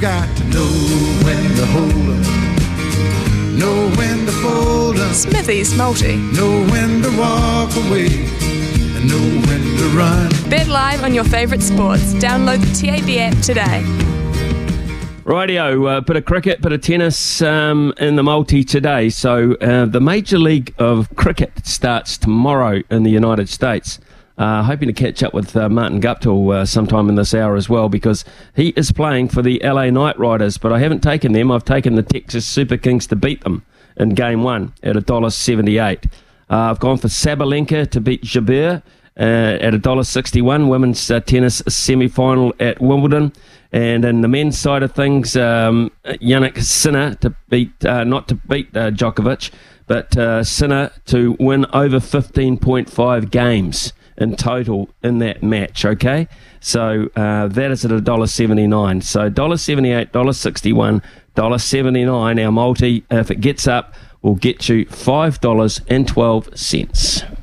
got to know when to hold up, know when to fold up, Smithy's Multi. know when to walk away, and know when to run. Bet live on your favourite sports. Download the TAB app today. Rightio, a uh, bit of cricket, bit of tennis um, in the multi today. So uh, the Major League of Cricket starts tomorrow in the United States. Uh, hoping to catch up with uh, Martin Guptill uh, sometime in this hour as well because he is playing for the LA Knight Riders, but I haven't taken them. I've taken the Texas Super Kings to beat them in game one at $1.78. Uh, I've gone for Sabalenka to beat Jabeur uh, at $1.61, women's uh, tennis semi final at Wimbledon. And in the men's side of things, um, Jannik Sinner to beat, uh, not to beat uh, Djokovic, but Sinner to win over 15.5 games in total in that match. Okay, so uh, that is at a dollar seventy nine. So dollar seventy eight, dollar sixty one, dollar seventy nine. Our multi, if it gets up, will get you five dollars and twelve cents.